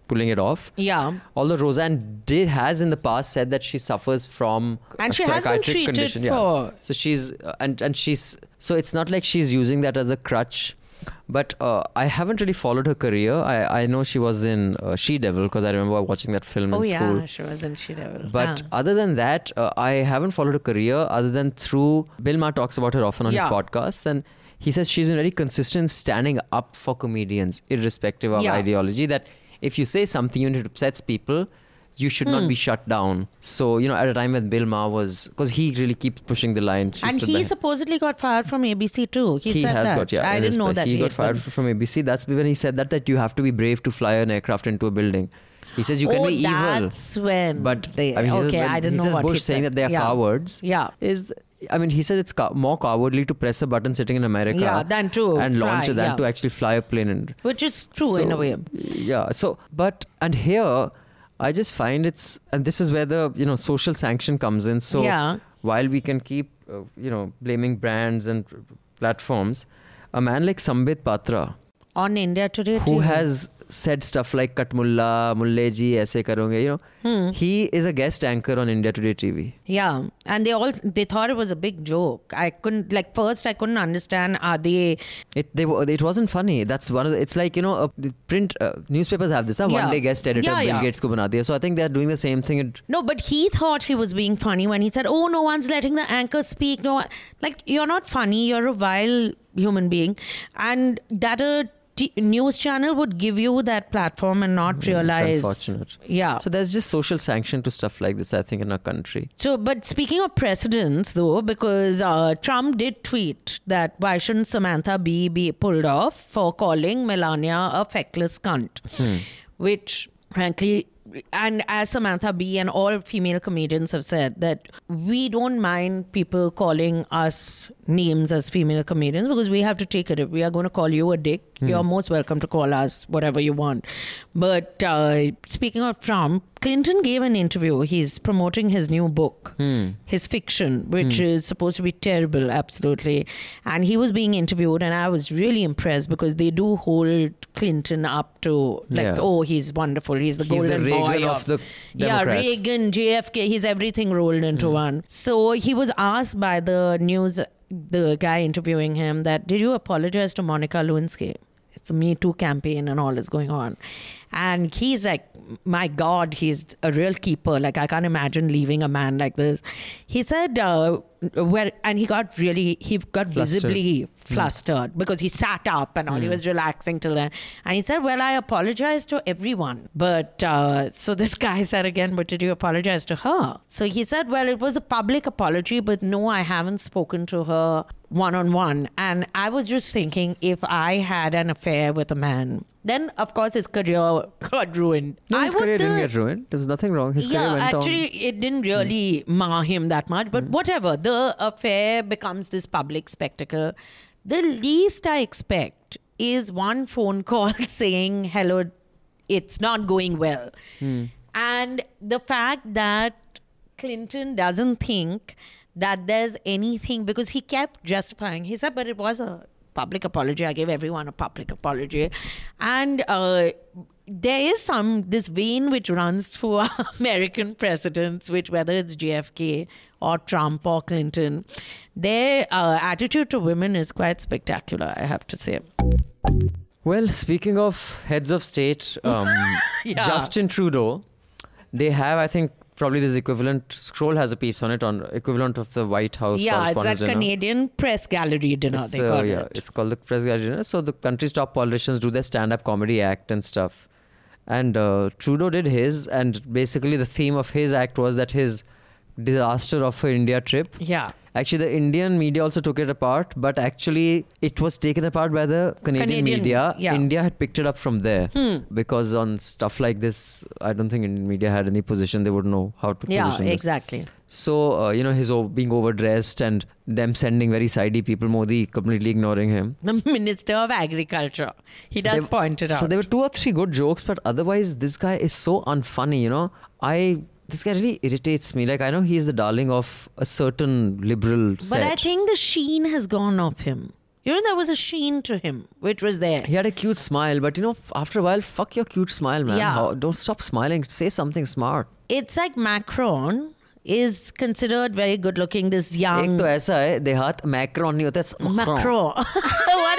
pulling it off. Yeah. Although Roseanne did has in the past said that she suffers from And a she has been psychiatric treated condition. for- Yeah. So she's uh, and and she's so it's not like she's using that as a crutch. But uh, I haven't really followed her career. I, I know she was in uh, She Devil because I remember watching that film Oh in yeah, school. she was in She Devil. But Yeah. other than that, uh, I haven't followed her career other than through Bill Maher talks about her often on Yeah. his podcasts and he says she's been very consistent standing up for comedians irrespective of Yeah. ideology that if you say something if it upsets people you should not Hmm. be shut down. So, you know, at a time when Bill Maher was, because he really keeps pushing the line. she and he supposedly got fired from ABC too. He, he said has that. got, yeah. I didn't know that He got fired from ABC. That's when he said that, that you have to be brave to fly an aircraft into a building. He says you can oh, be evil. that's when. But they, I mean, says okay, I didn't know says what Bush he saying that they are yeah. cowards. Yeah. Is I mean, he says it's more cowardly to press a button sitting in America. Yeah, than to and launch it than yeah. to actually fly a plane and. Which is true in a way. Yeah. So, but and here, I just find it's and this is where the you know social sanction comes in. So Yeah. while we can keep uh, you know blaming brands and platforms, a man like Sambit Patra On India Today. who TV. has said stuff like Katmulla, mulla, mulle ji, aise karunge, you know, Hmm. he is a guest anchor on India Today TV. Yeah, and they all they thought it was a big joke. I couldn't like first I couldn't understand. Are they? It they it wasn't funny. That's one of the, it's like you know uh, the print uh, newspapers have this. Uh, Yeah. One day guest editor Yeah, Bill yeah. Gates ko bana diya. So I think they're doing the same thing. It, No, but he thought he was being funny when he said, "Oh, no one's letting the anchor speak." No, one-" like you're not funny. You're a vile human being, and that a t- news channel would give you that platform and not realize. it's unfortunate. Yeah. So there's just social sanction to stuff like this. I think in our country. So, but speaking of precedents, though, because uh, Trump did tweet that why shouldn't Samantha Bee be pulled off for calling Melania a feckless cunt, which frankly, and as Samantha Bee and all female comedians have said, that we don't mind people calling us names as female comedians because we have to take it. If we are going to call you a dick, hmm. you're most welcome to call us whatever you want. But uh, speaking of Trump, Clinton gave an interview. He's promoting his new book, hmm. his fiction, which hmm. is supposed to be terrible, absolutely. And he was being interviewed, and I was really impressed because they do hold Clinton up to like, Yeah. oh, he's wonderful. He's the He's the golden Reagan boy of the yeah, Reagan, JFK. He's everything rolled into Hmm. one. So he was asked by the news, the guy interviewing him, that did you apologize to Monica Lewinsky? It's a Me Too campaign and all is going on. And he's like, my God, he's a real keeper. Like, I can't imagine leaving a man like this. He said, uh, well, and he got really, he got Flustered. visibly flustered because he sat up and all. He was relaxing till then. And he said, Well, I apologize to everyone. But uh, so this guy said again, But did you apologize to her? So he said, Well, it was a public apology, but no, I haven't spoken to her one on one. And I was just thinking, if I had an affair with a man, then of course his career got ruined. No, his would, career didn't uh, get ruined. There was nothing wrong. His yeah, career went actually, on. It didn't really mar him that much. But whatever, the affair becomes this public spectacle. The least I expect is one phone call saying, "Hello, it's not going well," Hmm. and the fact that Clinton doesn't think that there's anything because he kept justifying. He said, "But it was a." public apology. I gave everyone a public apology. And uh, there is some, this vein which runs through our American presidents, which whether it's JFK or Trump or Clinton, their uh, attitude to women is quite spectacular, I have to say. Well, speaking of heads of state, um, Yeah. Justin Trudeau, they have, I think, probably this equivalent. Scroll has a piece on it on equivalent of the White House. Yeah, it's a Dinner. Canadian press gallery dinner, It's, they uh, call yeah, it. it's called the press gallery dinner. So the country's top politicians do their stand-up comedy act and stuff. And uh, Trudeau did his, and basically the theme of his act was that his disaster of a India trip. Yeah. Actually, the Indian media also took it apart, but actually, it was taken apart by the Canadian, Canadian, media. yeah. Hmm. India had picked it up from there because on stuff like this, I don't think Indian media had any position. They would know how to Yeah, position this. exactly. So, uh, you know, his o- being overdressed and them sending very sidey people, Modi completely ignoring him. The Minister of Agriculture. He does They- point it out. So there were two or three good jokes, but otherwise, this guy is so unfunny. You know, I this guy really irritates me. Like I know he's the darling of a certain liberal but set. I think the sheen has gone off him. You know, there was a sheen to him, which was there. he had a cute smile, but you know, f- after a while, fuck your cute smile, man. Yeah. How- don't stop smiling. Say something smart. It's like Macron is considered very good looking, this young. एक तो ऐसा है देहात Macron नहीं होता it's Macron. Macron. what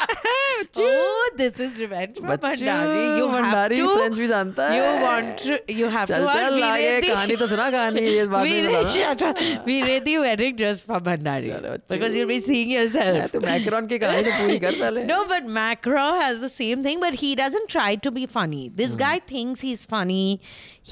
Oh, this is revenge for Bachchu, Bhandari. You have Bhandari to. French भी जानता है You want to. You have चल to. चल आगे कहानी तो सुना कहानी ये बात नहीं We बता shut up. We read the wedding dress for Bhandari चलो, बच्चू। because you'll be seeing मैं yourself. तो मैक्रोन की कहानी तो पूरी कर पहले No, but Macron has the same thing, but he doesn't try to be funny. This guy thinks he's funny.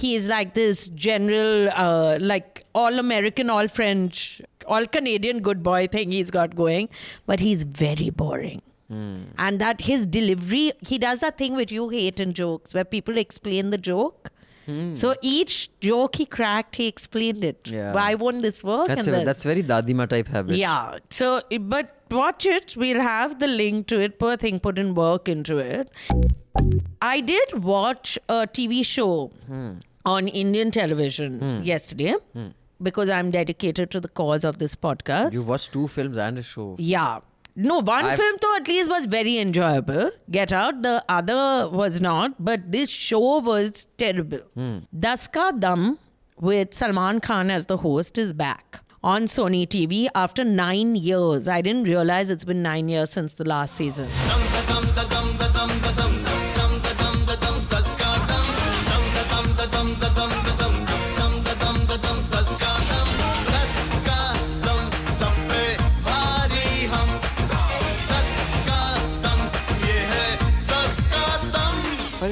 He is like this general, uh, like all American, all French, all Canadian good boy thing he's got going, but he's very boring. Hmm. And that his delivery, he does that thing which you hate in jokes, where people explain the joke. Hmm. So each joke he cracked, he explained it. Yeah. Why won't this work? That's And a, that's very dadima type habit. yeah. So, but watch it. We'll have the link to it. Poor thing put in work into it. I did watch a TV show hmm. on Indian television yesterday because I'm dedicated to the cause of this podcast. You watched two films and a show. yeah. No, one I've- film though at least was very enjoyable. Get Out. The other was not, but this show was terrible. Hmm. Das Ka Dam with Salman Khan as the host is back on Sony TV after nine years. I didn't realize it's been nine years since the last season.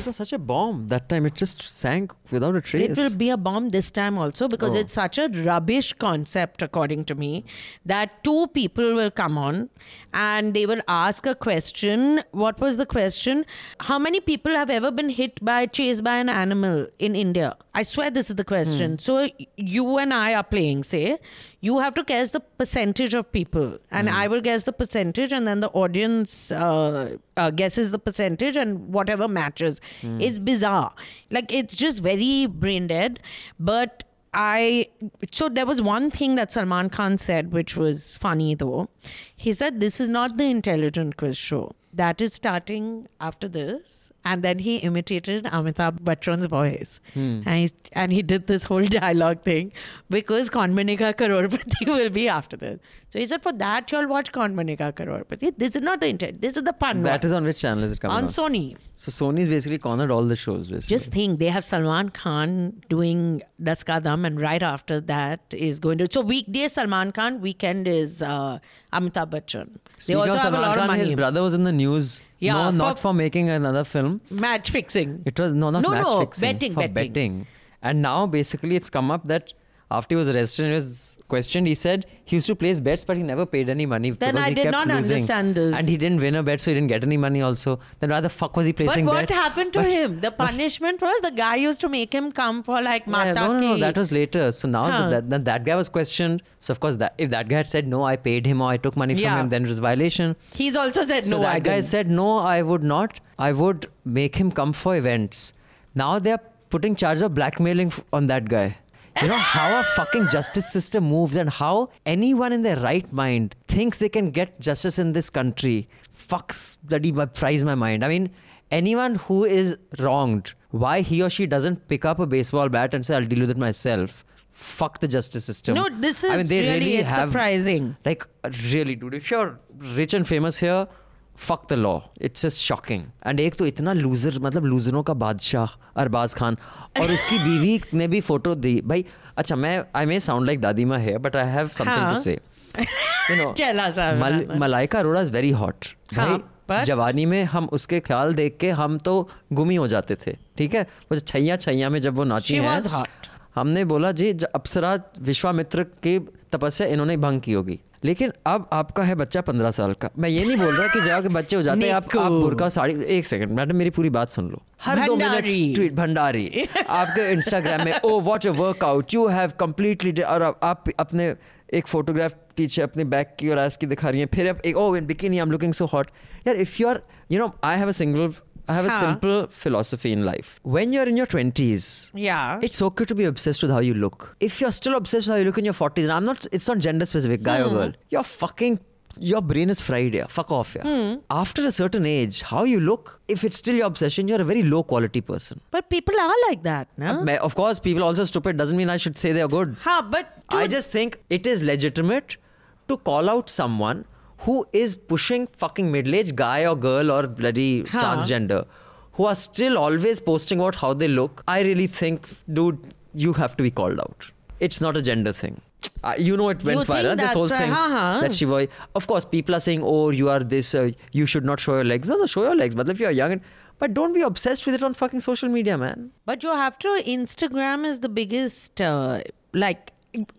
It was such a bomb that time. It just sank without a trace. It will be a bomb this time also because Oh. it's such a rubbish concept, according to me, that two people will come on and they will ask a question. What was the question? How many people have ever been hit by, chased by an animal in India? I swear this is the question. Hmm. So you and I are playing, say, you have to guess the percentage of people, and Hmm. I will guess the percentage, and then the audience uh, uh, guesses the percentage, and whatever matches. Hmm. It's bizarre. Like it's just very brain dead. But I so there was one thing that Salman Khan said, which was funny though. He said, "This is not the intelligent quiz show." That is starting after this, and then he imitated Amitabh Bachchan's voice, and, he, and he did this whole dialogue thing because Kaun Banega Crorepati will be after this. So he said, for that you'll watch Kaun Banega Crorepati. This is not the intent. This is the pun. That one. is on which channel is it coming on on? Sony. So Sony's basically cornered all the shows. Basically. Just think they have Salman Khan doing Das Ka Dam, and right after that is going to. So weekday Salman Khan, weekend is uh, Amitabh Bachchan. They also have a lot Khan, of money. his brother was in the news. Yeah, no, not for- making another film. Match fixing. It was no, not No, match no, fixing. betting, for betting. And now basically it's come up that after he was arrested and he was questioned, he said he used to place bets, but he never paid any money. Then because I he did kept not losing. understand this. And he didn't win a bet, so he didn't get any money also. Then why the fuck was he placing bets? But what bets? happened to But- him? The punishment was the guy used to make him come for like Yeah, Mata no, no, no, that was later. So now Huh. that, that, that guy was questioned. So of course, that if that guy had said no, I paid him or I took money from Yeah. him, then it was violation. He's also said So no. I that guy didn't. said no, I would not. I would make him come for events. Now they are putting charge of blackmailing on that guy. You know how our fucking justice system moves and how anyone in their right mind thinks they can get justice in this country fucks bloody my- fries my mind. I mean, anyone who is wronged, why he or she doesn't pick up a baseball bat and say, I'll deal with it myself. Fuck the justice system. No, this is I mean, they really- really it's have surprising. like really dude if you're rich and famous here fuck the law. It's just shocking. And एक तो इतना loser मतलब लूजरों का बादशाह अरबाज खान और उसकी बीवी ने भी फ़ोटो दी। भाई अच्छा मैं आई मे साउंड लाइक दादीमा है। But I have something. To say you know Malaika Arora is very hot भाई पर? जवानी में हम उसके ख्याल देख के हम तो गुम ही जाते थे ठीक है? वो छैया छैया में जब वो नाची हैं. हमने बोला ज- अप्सरा विश्वामित्र की तपस्या इन्होंने भंग की होगी। लेकिन अब आपका है बच्चा पंद्रह साल का। मैं ये नहीं बोल रहा कि जहाँ के बच्चे हो जाते हैं आप आप बुरका साड़ी एक सेकंड मैडम मेरी पूरी बात सुन लो। हर दो मिनट ट्वीट भंडारी। आपके इंस्टाग्राम में ओ what a workout you have completely और आप- आप अपने एक फोटोग्राफ पीछे अपने बैक की और एस की दिखा रही हैं। फिर आप एक ओ in bikini I am looking so hot यार if you are you know I have a single I have a simple philosophy in life. When you're in your 20s, Yeah. it's okay to be obsessed with how you look. If you're still obsessed with how you look in your 40s, and I'm not, it's not gender specific, guy or hmm. girl, you're fucking, your brain is fried, yeah. Fuck off, yeah. Hmm. After a certain age, how you look, if it's still your obsession, you're a very low quality person. But people are like that, no? Uh, of course, people also stupid doesn't mean I should say they're good. Ha, but I just think it is legitimate to call out someone who is pushing fucking middle aged guy or girl or bloody Huh. transgender who are still always posting about how they look. I really think, dude, you have to be called out. It's not a gender thing. Uh, you know it went You viral. This whole right, thing huh, huh. that she was. Of course, people are saying, "Oh, you are this. Uh, you should not show your legs." No, no, show your legs. But if you're young, and, but don't be obsessed with it on fucking social media, man. But you have to. Instagram is the biggest. Uh, like,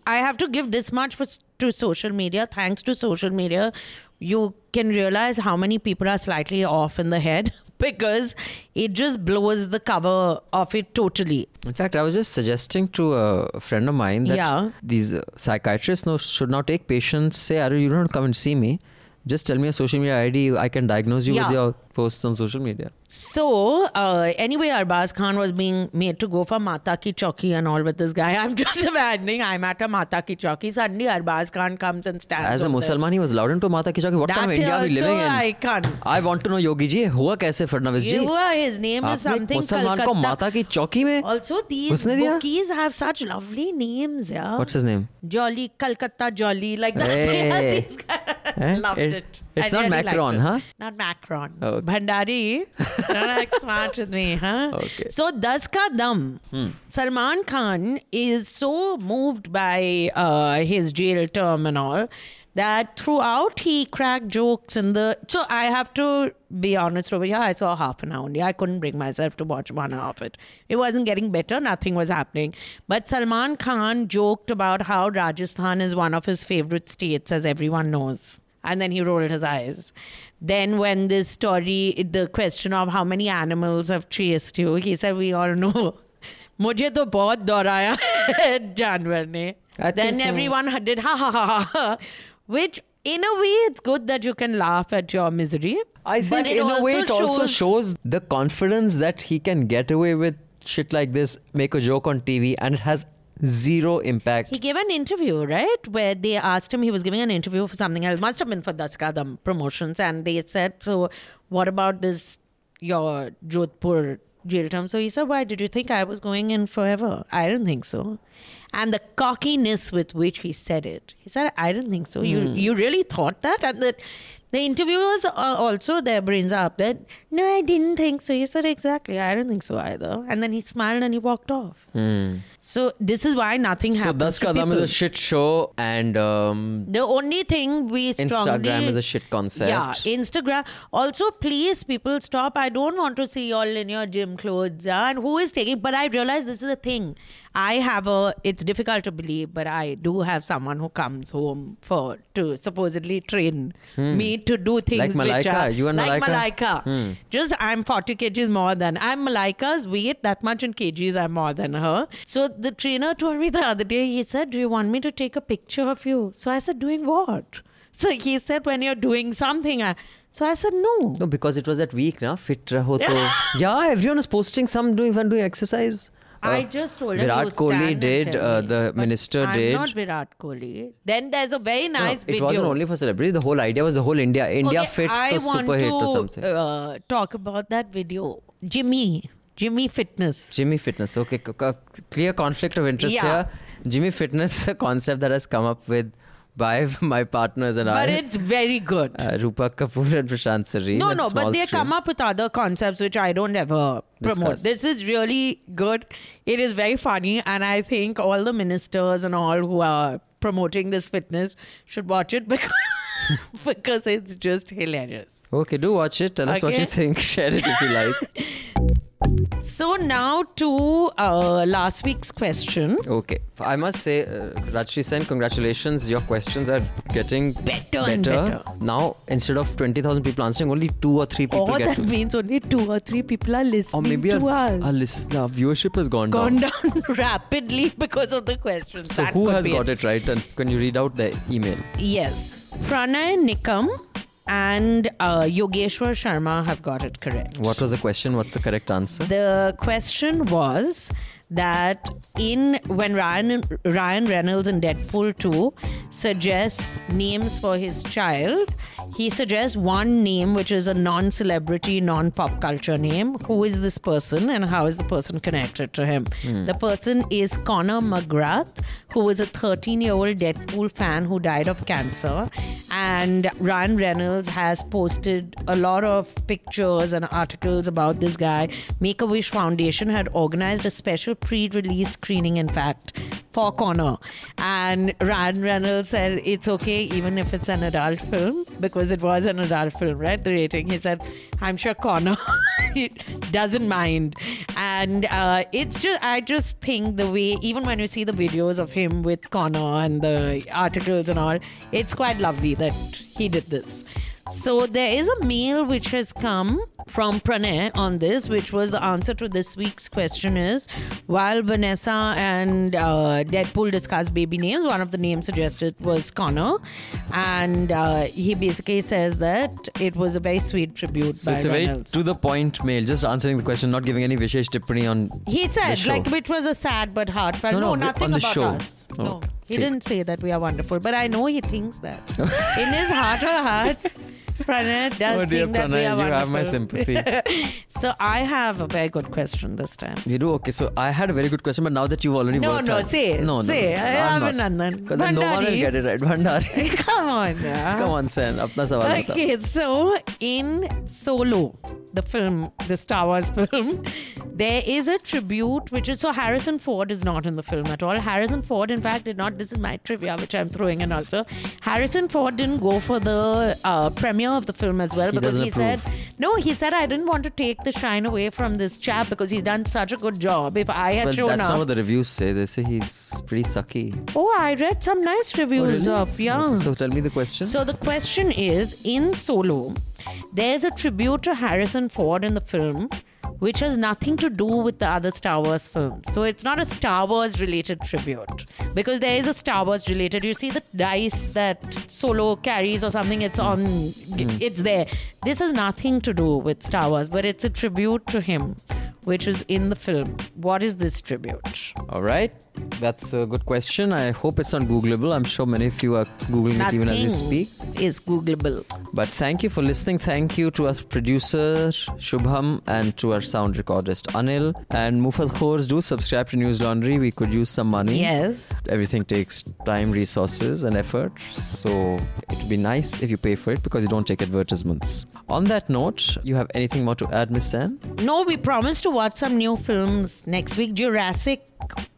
I have to give this much for to social media. Thanks to social media, you can realize how many people are slightly off in the head because it just blows the cover off it totally. In fact, I was just suggesting to a friend of mine that Yeah. these uh, psychiatrists now should not take patients, say, Aru, you don't come and see me. Just tell me a social media ID. I can diagnose you Yeah. with your posts on social media. So, uh, anyway, Arbaz Khan was being made to go for Mata Ki Chauki and all with this guy. I'm just imagining I'm at a Mata Ki Chauki. Suddenly, Arbaz Khan comes and stands. As a. Muslim, he was allowed into Mata ki Chauki. What kind of India are we living in? I can't. I want to know, Yogi ji, हुआ कैसे फडणवीस जी? You his name is something मुसलमान को. माता की चौकी में Also, these उसने दिया? bookies have such lovely names, yeah. What's his name? Jolly, Calcutta Jolly, like that. Hey. Eh? Loved It- it. It's I not really Macron, huh? Not Macron. Oh, okay. Bhandari. Don't act smart with me, huh? Okay. Hmm. So, Das Ka Dam. Salman Khan is so moved by uh, his jail term and all that throughout he cracked jokes in the. So, I have to be honest over here. I saw half an hour only. I couldn't bring myself to watch one hour of it. It wasn't getting better. Nothing was happening. But Salman Khan joked about how Rajasthan is one of his favorite states, as everyone knows And then he rolled his eyes. Then, when this story, the question of how many animals have chased you, he said, We all know. मुझे तो बहुत दौड़ाया है जानवर ने I then think, uh, everyone did ha ha ha ha ha which in a way it's good that you can laugh at your misery I but think it in a way it also shows- shows the confidence that he can get away with shit like this, make a joke on TV, and it has zero impact. He gave an interview, right? Where they asked him, he was giving an interview for something else, must have been for Das Ka Dam promotions. And they said, So, what about this, your Jodhpur jail term? So he said, Why did you think I was going in forever? I didn't think so. And the cockiness with which he said it, he said, I didn't think so. You, hmm. you really thought that? And that the interviewers are also, their brains are up there. No, I didn't think so. He said, Exactly. I don't think so either. And then he smiled and he walked off. So this is why nothing So happens. Das to Kadam is a shit show, and um, The only thing we strongly Instagram is a shit concept. Yeah, Instagram. Also, please, people, stop. I don't want to see you all in your gym clothes. Yeah? And who is taking? But I realize this is a thing. I have a. It's difficult to believe, but I do have someone who comes home for to supposedly train me to do things Hmm. Like which are you and like Malaika? Hmm. Just I'm 40 kgs more than I'm Malaika's weight that much in kgs I'm more than her. So the trainer told me the other day. He said, "Do you want me to take a picture of you?" So I said, "Doing what?" So he said, "When you're doing something." I, so I said, "No." No, because it was that week, na? Fit raho to. yeah, everyone was posting some doing fun doing exercise. I Uh, just told him Virat you Kohli did, uh, the minister I'm did. not Virat Kohli. Then there's a very No, nice it video. wasn't only for celebrities. The whole idea was the whole India India Okay, fit I to super hit or something. Uh, talk about that video. Jimmy, Jimmy Fitness. Jimmy Fitness. Okay, clear conflict of interest Yeah. here. Jimmy Fitness, a concept that has come up with by my partners and But I. But it's very good. uh, Rupa Kapoor and Prashant Sareen. no, no, but they screen. come up with other concepts which I don't ever promote. Discuss. This is really good. It is very funny, and I think all the ministers and all who are promoting this fitness should watch it because because it's just hilarious. Okay, do watch it. Tell us what you think. Share it if you like. So now to uh, last week's question. Okay, I must say, uh, Rajyasree Sen, congratulations. Your questions are getting Better and better. Now, instead of 20,000 people answering, only two or three people Or get that means only two or three people are Or listening maybe to our, us. our, listen, our viewership has gone, down. Gone down. down rapidly because of the questions. So, That who has got it right? And can you read out the email? Yes. Pranay Nikam and uh, Yogeshwar Sharma have got it correct. What was the question? What's the correct answer? The question was that in when Ryan Ryan Reynolds in Deadpool 2 suggests names for his child, he suggests one name which is a non-celebrity, non-pop culture name. Who is this person and how is the person connected to him? Hmm. The person is Connor McGrath, who is a 13-year-old Deadpool fan who died of cancer. And Ryan Reynolds has posted a lot of pictures and articles about this guy. Make a Wish Foundation had organized a special pre release screening, in fact, for Connor. And Ryan Reynolds said it's okay even if it's an adult film because it was an adult film, right? The rating. He said, I'm sure Connor doesn't mind. And uh, it's just, I just think the way, even when you see the videos of him with Connor and the articles and all, it's quite lovely that he did this. So there is a mail which has come from Pranay on this, which was the answer to this week's question is while Vanessa and uh, Deadpool discussed baby names, one of the names suggested was Connor, and uh, he basically says that it was a very sweet tribute So it's a very Reynolds. to the point mail, just answering the question, not giving any Vishesh Tippani on. He said like it was a sad but heartfelt. No, No, no, nothing on the about show. us. Oh, no, he didn't say that we are wonderful, but I know he thinks that in his heart of hearts. Pranay does Oh dear think that we Pranay, are you have my sympathy. So I have a very good question this time. You do okay. So I had a very good question, but now that you've already No, worked no, out- say no, no, say it. I I'm. Nandan. Because no one will get it right. Bhandari. Come on, yeah. Come on, Sen. Apna sawal bata. Okay, so in Solo, the film, the Star Wars film, there is a tribute which is so Harrison Ford is not in the film at all. Harrison Ford, in fact, did not. This is my trivia, which I'm throwing in also. Harrison Ford didn't go for the uh, premiere of the film as well He because he said, no, he said, I didn't want to take the shine away from this chap because he's done such a good job. If I had But shown that's up. not what the reviews say. They say he's pretty sucky. oh, I read some nice reviews oh, of, yeah. Okay, so tell me the question. So the question is in Solo, there's a tribute to Harrison Ford in the film, which has nothing to do with the other Star Wars films. So it's not a Star Wars related tribute because there is a Star Wars related. You see the dice that Solo carries or something. It's on. Mm. It's there. This has nothing to do with Star Wars, but it's a tribute to him. Which is in the film. What is this tribute? All right. That's a good question. I hope it's not Googleable. I'm sure many of you are Googling it even as we Nothing speak. is Googleable. But thank you for listening. Thank you to our producer Shubham and to our sound recordist Anil and Mufal Khors. Do subscribe to Newslaundry. We could use some money. Yes. Everything takes time, resources, and effort. So it would be nice if you pay for it because you don't take advertisements. On that note, you have anything more to add, Miss Sen? No, we promised to watch some new films next week. Jurassic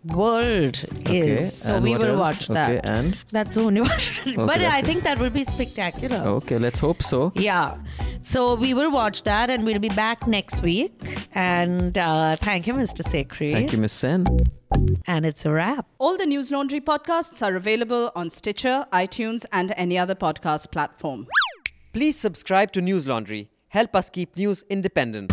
World Okay, is. So and we will else? watch that. Okay, and? That's the only one. but that's I it. think that will be spectacular. Okay, let's hope so. Yeah. So we will watch that and we'll be back next week. And uh, thank you, Mr. Sekhri. Thank you, Miss Sen. And it's a wrap. All the Newslaundry podcasts are available on Stitcher, iTunes, and any other podcast platform. Please subscribe to Newslaundry. Help us keep news independent.